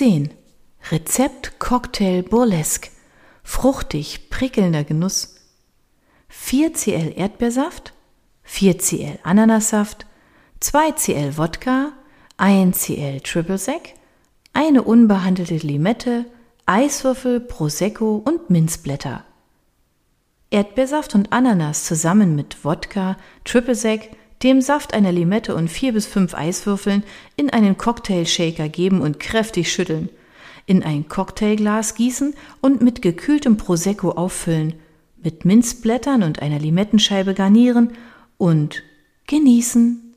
10. Rezept Cocktail Burlesque. Fruchtig, prickelnder Genuss. 4 cl Erdbeersaft, 4 cl Ananassaft, 2 cl Wodka, 1 cl Triple Sec, eine unbehandelte Limette, Eiswürfel, Prosecco und Minzblätter. Erdbeersaft und Ananas zusammen mit Wodka, Triple Sec, dem Saft einer Limette und vier bis fünf Eiswürfeln in einen Cocktailshaker geben und kräftig schütteln, in ein Cocktailglas gießen und mit gekühltem Prosecco auffüllen, mit Minzblättern und einer Limettenscheibe garnieren und genießen.